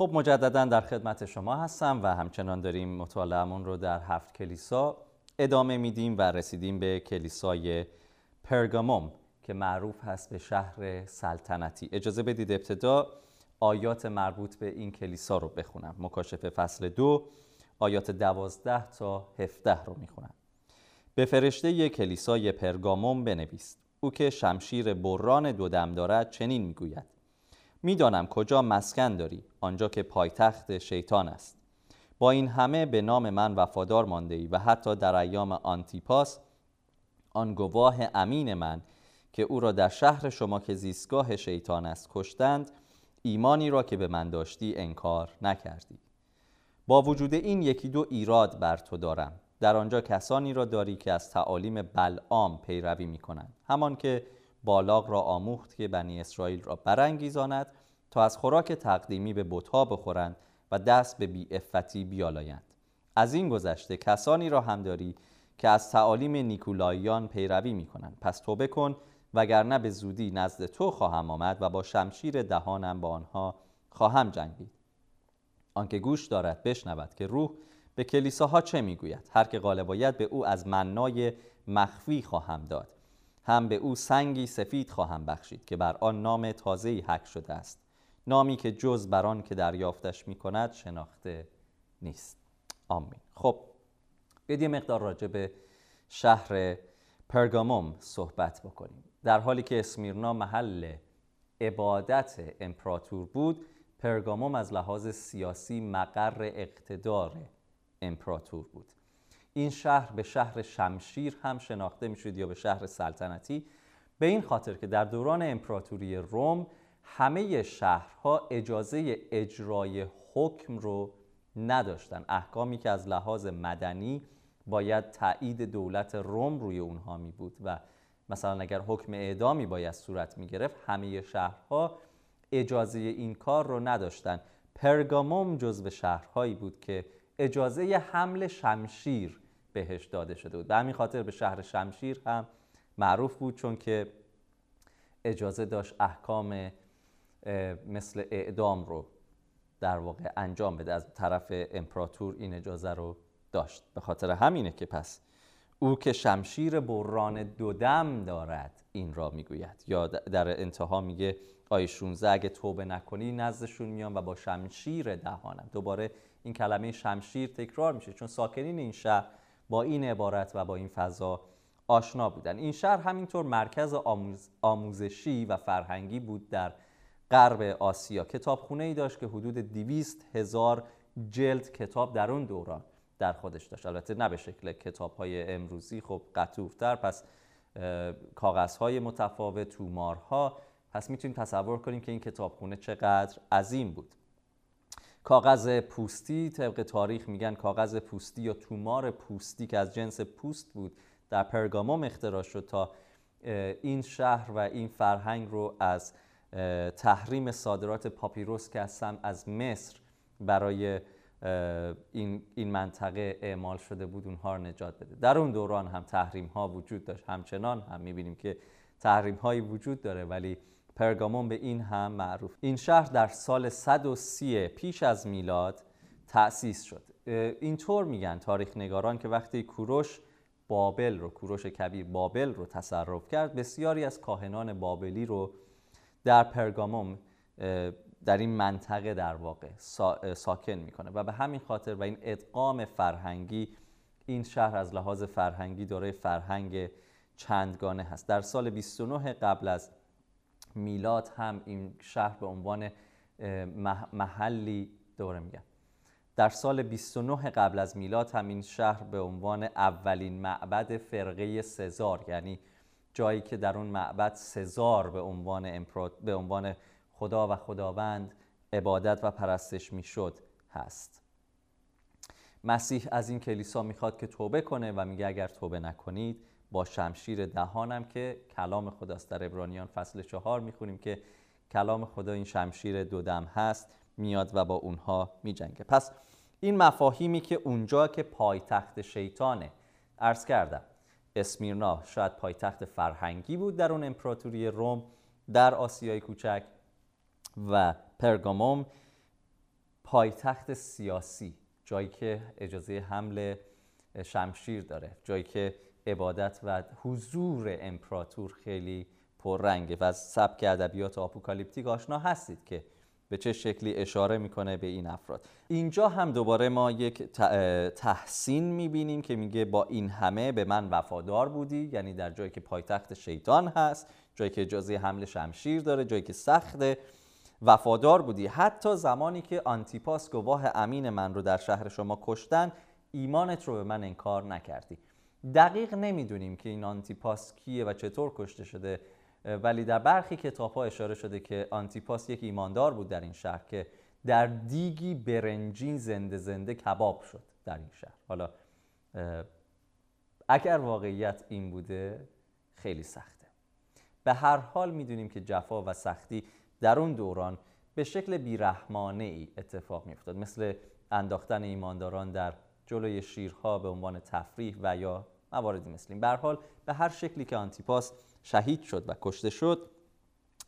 خب مجددا در خدمت شما هستم و همچنان داریم مطالعهمون رو در هفت کلیسا ادامه میدیم و رسیدیم به کلیسای پرگاموم که معروف هست به شهر سلطنتی. اجازه بدید ابتدا آیات مربوط به این کلیسا رو بخونم. مکاشفه فصل دو آیات دوازده تا هفده رو می‌خونم. به فرشته کلیسای پرگاموم بنویس. او که شمشیر بران دو دم دارد چنین می‌گوید. می‌دانم کجا مسکن داری. آنجا که پایتخت شیطان است. با این همه به نام من وفادار مانده ای و حتی در ایام آنتیپاس آن گواه امین من که او را در شهر شما که زیستگاه شیطان است کشتند ایمانی را که به من داشتی انکار نکردی. با وجود این یکی دو ایراد بر تو دارم. در آنجا کسانی را داری که از تعالیم بلعام پیروی می کنند همان که بالاغ را آموخت که بنی اسرائیل را برانگیزاند تا از خوراک تقدیمی به بتها بخورند و دست به بی افتی بیالایند. از این گذشته کسانی را هم داری که از تعالیم نیکولاییان پیروی می کنند پس توبه کن وگرنه به زودی نزد تو خواهم آمد و با شمشیر دهانم با آنها خواهم جنگید. آنکه گوش دارد بشنود که روح به کلیساها چه می‌گوید. هر که غالب باید به او از منای مخفی خواهم داد. هم به او سنگی سفید خواهم بخشید که بر آن نام تازه‌ای حک شده است. نامی که جز بر آن که دریافتش می کند شناخته نیست. آمین. خب بیاید یه مقدار راجع به شهر پرگاموم صحبت بکنیم. در حالی که اسمیرنا محل عبادت امپراتور بود پرگاموم از لحاظ سیاسی مقر اقتدار امپراتور بود. این شهر به شهر شمشیر هم شناخته می‌شد یا به شهر سلطنتی. به این خاطر که در دوران امپراتوری روم همه شهرها اجازه اجرای حکم رو نداشتن. احکامی که از لحاظ مدنی باید تایید دولت روم روی اونها می بود و مثلا اگر حکم اعدامی باید صورت می گرفت همه شهرها اجازه این کار رو نداشتن. پرگاموم جزو شهرهایی بود که اجازه حمل شمشیر بهش داده شده بود. به همین خاطر به شهر شمشیر هم معروف بود چون که اجازه داشت احکام مثل اعدام رو در واقع انجام بده از طرف امپراتور این اجازه رو داشت. به خاطر همینه که پس او که شمشیر بران دودم دارد این را می‌گوید. یا در انتها میگه آیه 16 اگه توبه نکنی نزدشون میان و با شمشیر دهانم. دوباره این کلمه شمشیر تکرار میشه چون ساکنین این شهر با این عبارت و با این فضا آشنا بودن. این شهر همینطور مرکز آموزشی و فرهنگی بود در غرب آسیا. کتابخونه ای داشت که حدود 200 هزار جلد کتاب در اون دوران در خودش داشت. البته نه به شکل کتاب های امروزی خب قطوفتر پس کاغذ های متفاوت تومارها. پس می‌تونیم تصور کنیم که این کتابخونه چقدر عظیم بود. کاغذ پوستی طبق تاریخ میگن کاغذ پوستی یا تومار پوستی که از جنس پوست بود در پرگاموم اختراع شد تا این شهر و این فرهنگ رو از تحریم صادرات پاپیروس که از مصر برای این, این منطقه اعمال شده بود اونها رو نجات بده. در اون دوران هم تحریم ها وجود داشت. همچنان هم می‌بینیم که تحریم هایی وجود داره ولی پرگامون به این هم معروف. این شهر در سال 130 پیش از میلاد تأسیس شد. اینطور میگن تاریخ نگاران که وقتی کوروش بابل رو کوروش کبیر بابل رو تصرف کرد بسیاری از کاهنان بابلی رو در پرگاموم در این منطقه در واقع ساکن می‌کنه. و به همین خاطر و این ادغام فرهنگی این شهر از لحاظ فرهنگی داره فرهنگ چندگانه هست. در سال 29 قبل از میلاد هم این شهر به عنوان محلی دوره میگم در سال 29 قبل از میلاد هم این شهر به عنوان اولین معبد فرقه سزار یعنی جایی که در اون معبد سزار به عنوان به عنوان خدا و خداوند عبادت و پرستش می‌شد هست. مسیح از این کلیسا می‌خواد که توبه کنه و میگه اگر توبه نکنید با شمشیر دهانم که کلام خداست در ابرانیان فصل چهار می‌خونیم که کلام خدا این شمشیر دودم هست میاد و با اونها میجنگه. پس این مفاهیمی که اونجا که پایتخت شیطانه عرض کردم اسمیرنا شاید پایتخت فرهنگی بود در اون امپراتوری روم در آسیای کوچک و پرگاموم. پایتخت سیاسی جایی که اجازه حمل شمشیر داره جایی که عبادت و حضور امپراتور خیلی پررنگه و از سبک ادبیات آپوکالیپتیک آشنا هستید که به چه شکلی اشاره می‌کنه به این افراد. اینجا هم دوباره ما یک تحسین می‌بینیم که میگه با این همه به من وفادار بودی یعنی در جایی که پایتخت شیطان هست جایی که اجازه حمل شمشیر داره جایی که سخته وفادار بودی. حتی زمانی که آنتیپاس گواه امین من رو در شهر شما کشتن ایمانت رو به من انکار نکردی. دقیق نمی‌دونیم که این آنتیپاس کیه و چطور کشته شده. ولی در برخی کتاب ها اشاره شده که آنتیپاس یک ایماندار بود در این شهر که در دیگی برنجین زنده زنده کباب شد در این شهر. حالا اگر واقعیت این بوده خیلی سخته. به هر حال می‌دونیم که جفا و سختی در اون دوران به شکل بیرحمانه ای اتفاق میافتاد. مثل انداختن ایمانداران در جلوی شیرها به عنوان تفریح و یا مواردی مثل این. حال به هر شکلی که آنتیپاس شهید شد و کشته شد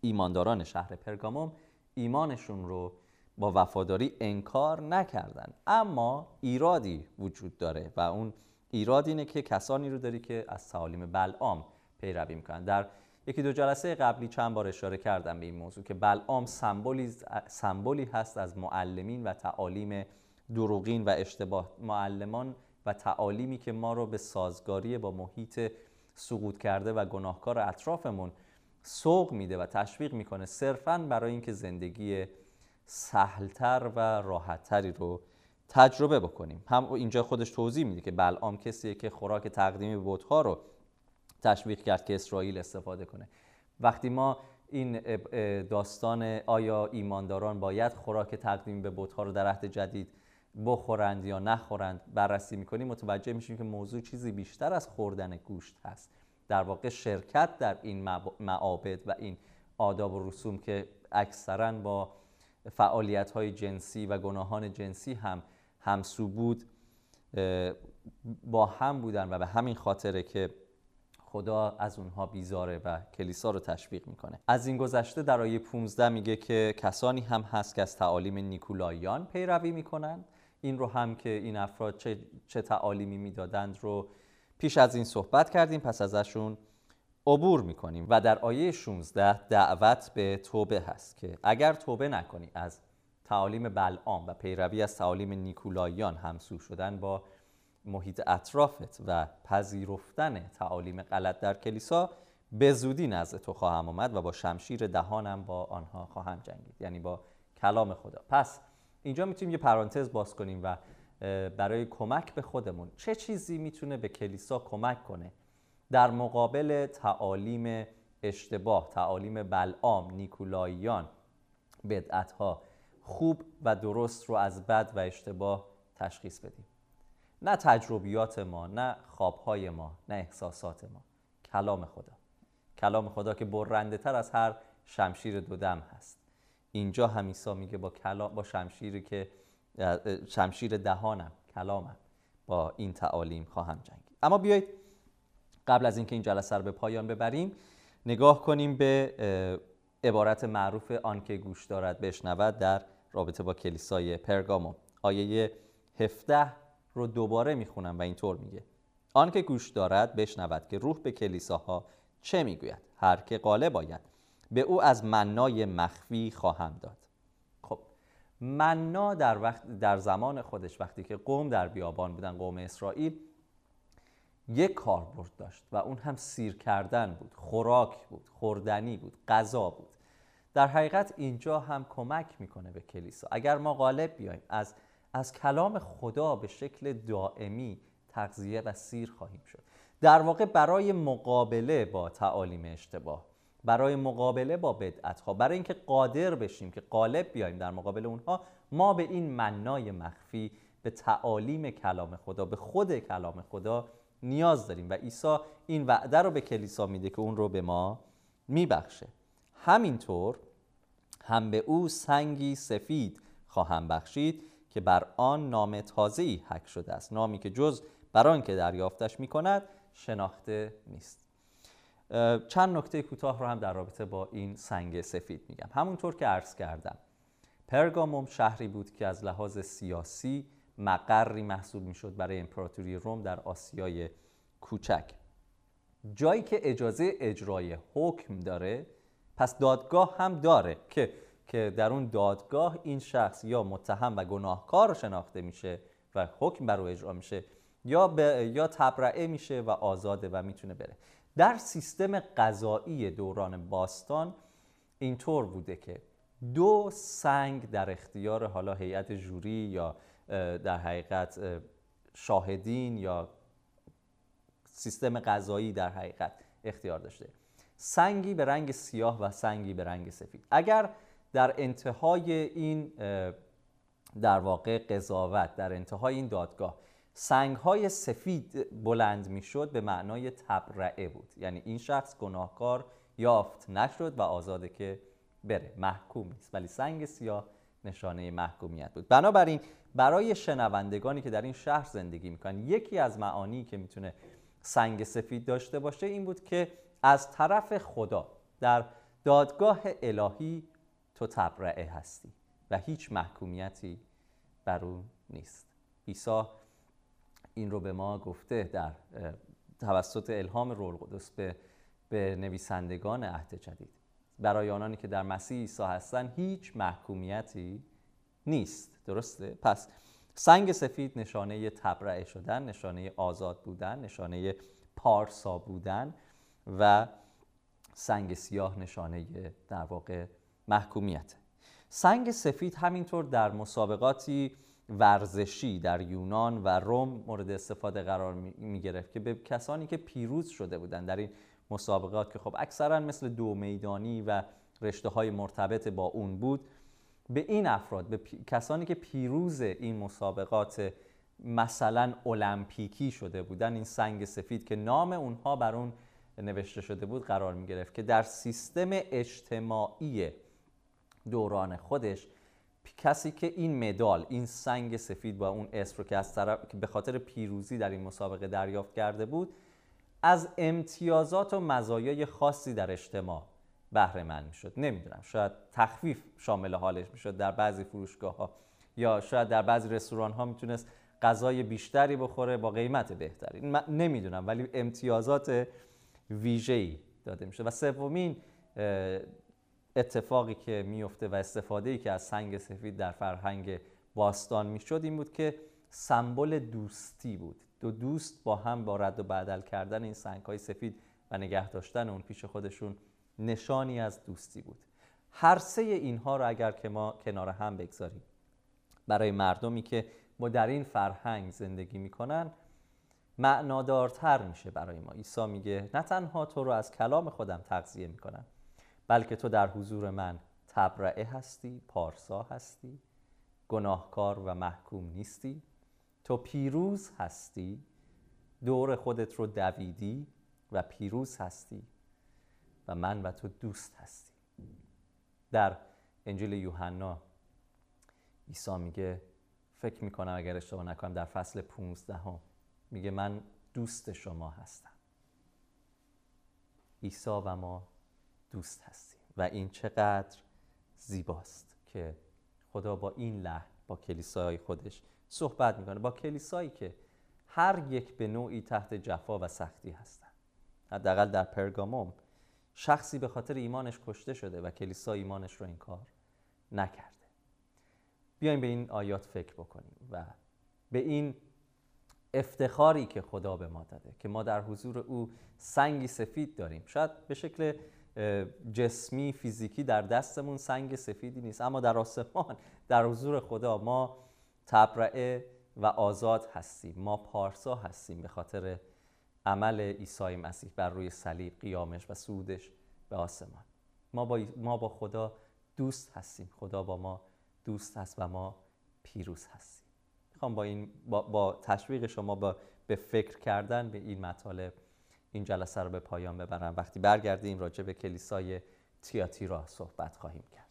ایمانداران شهر پرگاموم ایمانشون رو با وفاداری انکار نکردن. اما ایرادی وجود داره و اون ایراد اینه که کسانی رو داری که از تعالیم بلعام پیروی می‌کنن. در یکی دو جلسه قبلی چند بار اشاره کردم به این موضوع که بلعام سمبولی هست از معلمین و تعالیم دروغین و اشتباه. معلمان و تعالیمی که ما رو به سازگاری با محیط سقوط کرده و گناهکار اطرافمون سوق میده و تشویق می‌کنه صرفا برای اینکه زندگی سهلتر و راحتتری رو تجربه بکنیم. هم اینجا خودش توضیح میده که بلعام کسیه که خوراک تقدیمی بودها رو تشویق کرد که اسرائیل استفاده کنه. وقتی ما این داستان آیا ایمانداران باید خوراک تقدیمی به بودها رو در عهد جدید بخورند یا نخورند بررسی می‌کنیم متوجه میشیم که موضوع چیزی بیشتر از خوردن گوشت هست. در واقع شرکت در این معابد و این آداب و رسوم که اکثرا با فعالیت های جنسی و گناهان جنسی هم همسو بود با هم بودن و به همین خاطره که خدا از اونها بیزاره و کلیسا رو تشویق می‌کنه. از این گذشته در آیه 15 میگه که کسانی هم هست که از تعالیم نیکولاییان پیروی می‌کنند. این رو هم که این افراد چه, چه تعالیمی می‌دادند رو پیش از این صحبت کردیم پس ازشون عبور می‌کنیم. و در آیه 16 دعوت به توبه هست که اگر توبه نکنی از تعالیم بلعام و پیروی از تعالیم نیکولاییان همسو شدن با محیط اطرافت و پذیرفتن تعالیم غلط در کلیسا به زودی نزد تو خواهم آمد و با شمشیر دهانم با آنها خواهم جنگید. یعنی با کلام خدا. پس اینجا می‌تونیم یه پرانتز باز کنیم و برای کمک به خودمون چه چیزی می‌تونه به کلیسا کمک کنه؟ در مقابل تعالیم اشتباه تعالیم بلعام نیکولاییان بدعت ها خوب و درست رو از بد و اشتباه تشخیص بدیم. نه تجربیات ما نه خوابهای ما نه احساسات ما. کلام خدا. کلام خدا که برنده تر از هر شمشیر دودم هست. اینجا همیسا میگه با کلام با شمشیری که شمشیر دهانم کلامم با این تعالیم خواهم جنگید. اما بیایید قبل از اینکه این جلسه رو به پایان ببریم نگاه کنیم به عبارت معروف آنکه گوش دارد بشنود در رابطه با کلیسای پرگامو آیه 17 رو دوباره می‌خونم و اینطور میگه. آنکه گوش دارد بشنود که روح به کلیساها چه می‌گوید؟ هر که قاله باید به او از منای مخفی خواهم داد. خب منا در, وقت در زمان خودش وقتی که قوم در بیابان بودن قوم اسرائیل یک کاربرد داشت و اون هم سیر کردن بود خوراک بود خوردنی بود غذا بود. در حقیقت اینجا هم کمک می‌کنه به کلیسا. اگر ما غالب بیایم از از کلام خدا به شکل دائمی تغذیه و سیر خواهیم شد. در واقع برای مقابله با تعالیم اشتباه برای مقابله با بدعت ها برای اینکه قادر بشیم که غالب بیایم در مقابل اونها ما به این منای مخفی به تعالیم کلام خدا به خود کلام خدا نیاز داریم. و عیسی این وعده رو به کلیسا میده که اون رو به ما میبخشه. همینطور هم به او سنگی سفید خواهم بخشید که بر آن نام تازه‌ای حک شده است. نامی که جز بر آن که دریافتش می‌کند شناخته نیست. چند نکته کوتاه رو هم در رابطه با این سنگ سفید میگم. همونطور که عرض کردم پرگاموم شهری بود که از لحاظ سیاسی مقری محسوب می‌شد برای امپراتوری روم در آسیای کوچک. جایی که اجازه اجرای حکم داره پس دادگاه هم داره که که در اون دادگاه این شخص یا متهم و گناهکار شناخته میشه و حکم بر او اجرا میشه یا یا تبرئه میشه و آزاده و می‌تونه بره. در سیستم قضایی دوران باستان اینطور بوده که دو سنگ در اختیار حالا هیئت جوری یا در حقیقت شاهدین یا سیستم قضایی در حقیقت اختیار داشته. سنگی به رنگ سیاه و سنگی به رنگ سفید. اگر در انتهای این در واقع قضاوت در انتهای این دادگاه سنگ های سفید بلند می‌شد به معنای تبرعه بود. یعنی این شخص گناهکار یافت نشد و آزاده که بره. محکوم نیست. ولی سنگ سیاه نشانه محکومیت بود. بنابراین برای شنوندگانی که در این شهر زندگی می‌کنن یکی از معانی که می‌تونه سنگ سفید داشته باشه این بود که از طرف خدا در دادگاه الهی تو تبرعه هستی و هیچ محکومیتی بر او نیست. عیسی این رو به ما گفته در توسط الهام روح القدس به به نویسندگان عهد جدید. برای آنانی که در مسیح عیسی هستن هیچ محکومیتی نیست. درسته؟ پس سنگ سفید نشانه تبرعه شدن نشانه آزاد بودن نشانه پارسا بودن و سنگ سیاه نشانه در واقع محکومیت. سنگ سفید همینطور در مسابقاتی ورزشی در یونان و روم مورد استفاده قرار می گرفت که به کسانی که پیروز شده بودند در این مسابقات که خب اکثرا مثل دو میدانی و رشته های مرتبط با اون بود به این افراد به کسانی که پیروز این مسابقات مثلا المپیکی شده بودن این سنگ سفید که نام اونها بر اون نوشته شده بود قرار می گرفت که در سیستم اجتماعی دوران خودش کسی که این مدال این سنگ سفید با اون اسم رو که از طرف که به خاطر پیروزی در این مسابقه دریافت کرده بود از امتیازات و مزایای خاصی در اجتماع بهره مند می‌شد. نمی‌دونم شاید تخفیف شامل حالش می‌شد در بعضی فروشگاه ها یا شاید در بعضی رستوران ها می‌تونست غذای بیشتری بخوره با قیمت بهتری. نمی‌دونم ولی امتیازات ویژه‌ای داده میشه و سومین اتفاقی که میفته و استفاده ای که از سنگ سفید در فرهنگ باستان می‌شد این بود که سمبل دوستی بود. دو دوست با هم با رد و بدل کردن این سنگ های سفید و نگه داشتن اون پیش خودشون نشانی از دوستی بود. هر سه اینها رو اگر که ما کنار هم بگذاریم برای مردمی که با در این فرهنگ زندگی می‌کنن معنادارتر میشه برای ما. عیسی میگه نه تنها تو رو از کلام خودم تغذیه می‌کنم بلکه تو در حضور من تبرعه هستی پارسا هستی گناهکار و محکوم نیستی. تو پیروز هستی دور خودت رو دویدی و پیروز هستی و من و تو دوست هستی. در انجیل یوحنا عیسی میگه فکر می‌کنم اگر اشتباه نکنم در فصل 15 هم میگه من دوست شما هستم. عیسی و ما دوست هستیم و این چقدر زیباست که خدا با این لحن با کلیسای خودش صحبت می‌کنه با کلیسایی که هر یک به نوعی تحت جفا و سختی هستن. حداقل در پرگاموم شخصی به خاطر ایمانش کشته شده و کلیسا ایمانش رو این کار نکرده. بیایم به این آیات فکر بکنیم و به این افتخاری که خدا به ما داده که ما در حضور او سنگی سفید داریم. شاید به شکل جسمی فیزیکی در دستمون سنگ سفیدی نیست. اما در آسمان در حضور خدا ما تبرعه و آزاد هستیم. ما پارسا هستیم به خاطر عمل عیسی مسیح بر روی صلیب قیامش و سودش به آسمان. ما با, ما با خدا دوست هستیم. خدا با ما دوست هست و ما پیروز هستیم. می‌خوام با, این با, با تشویق شما با به فکر کردن به این مطالب این جلسه رو به پایان ببرم. وقتی برگردیم راجع به کلیسای تیاتیرا صحبت خواهیم کرد.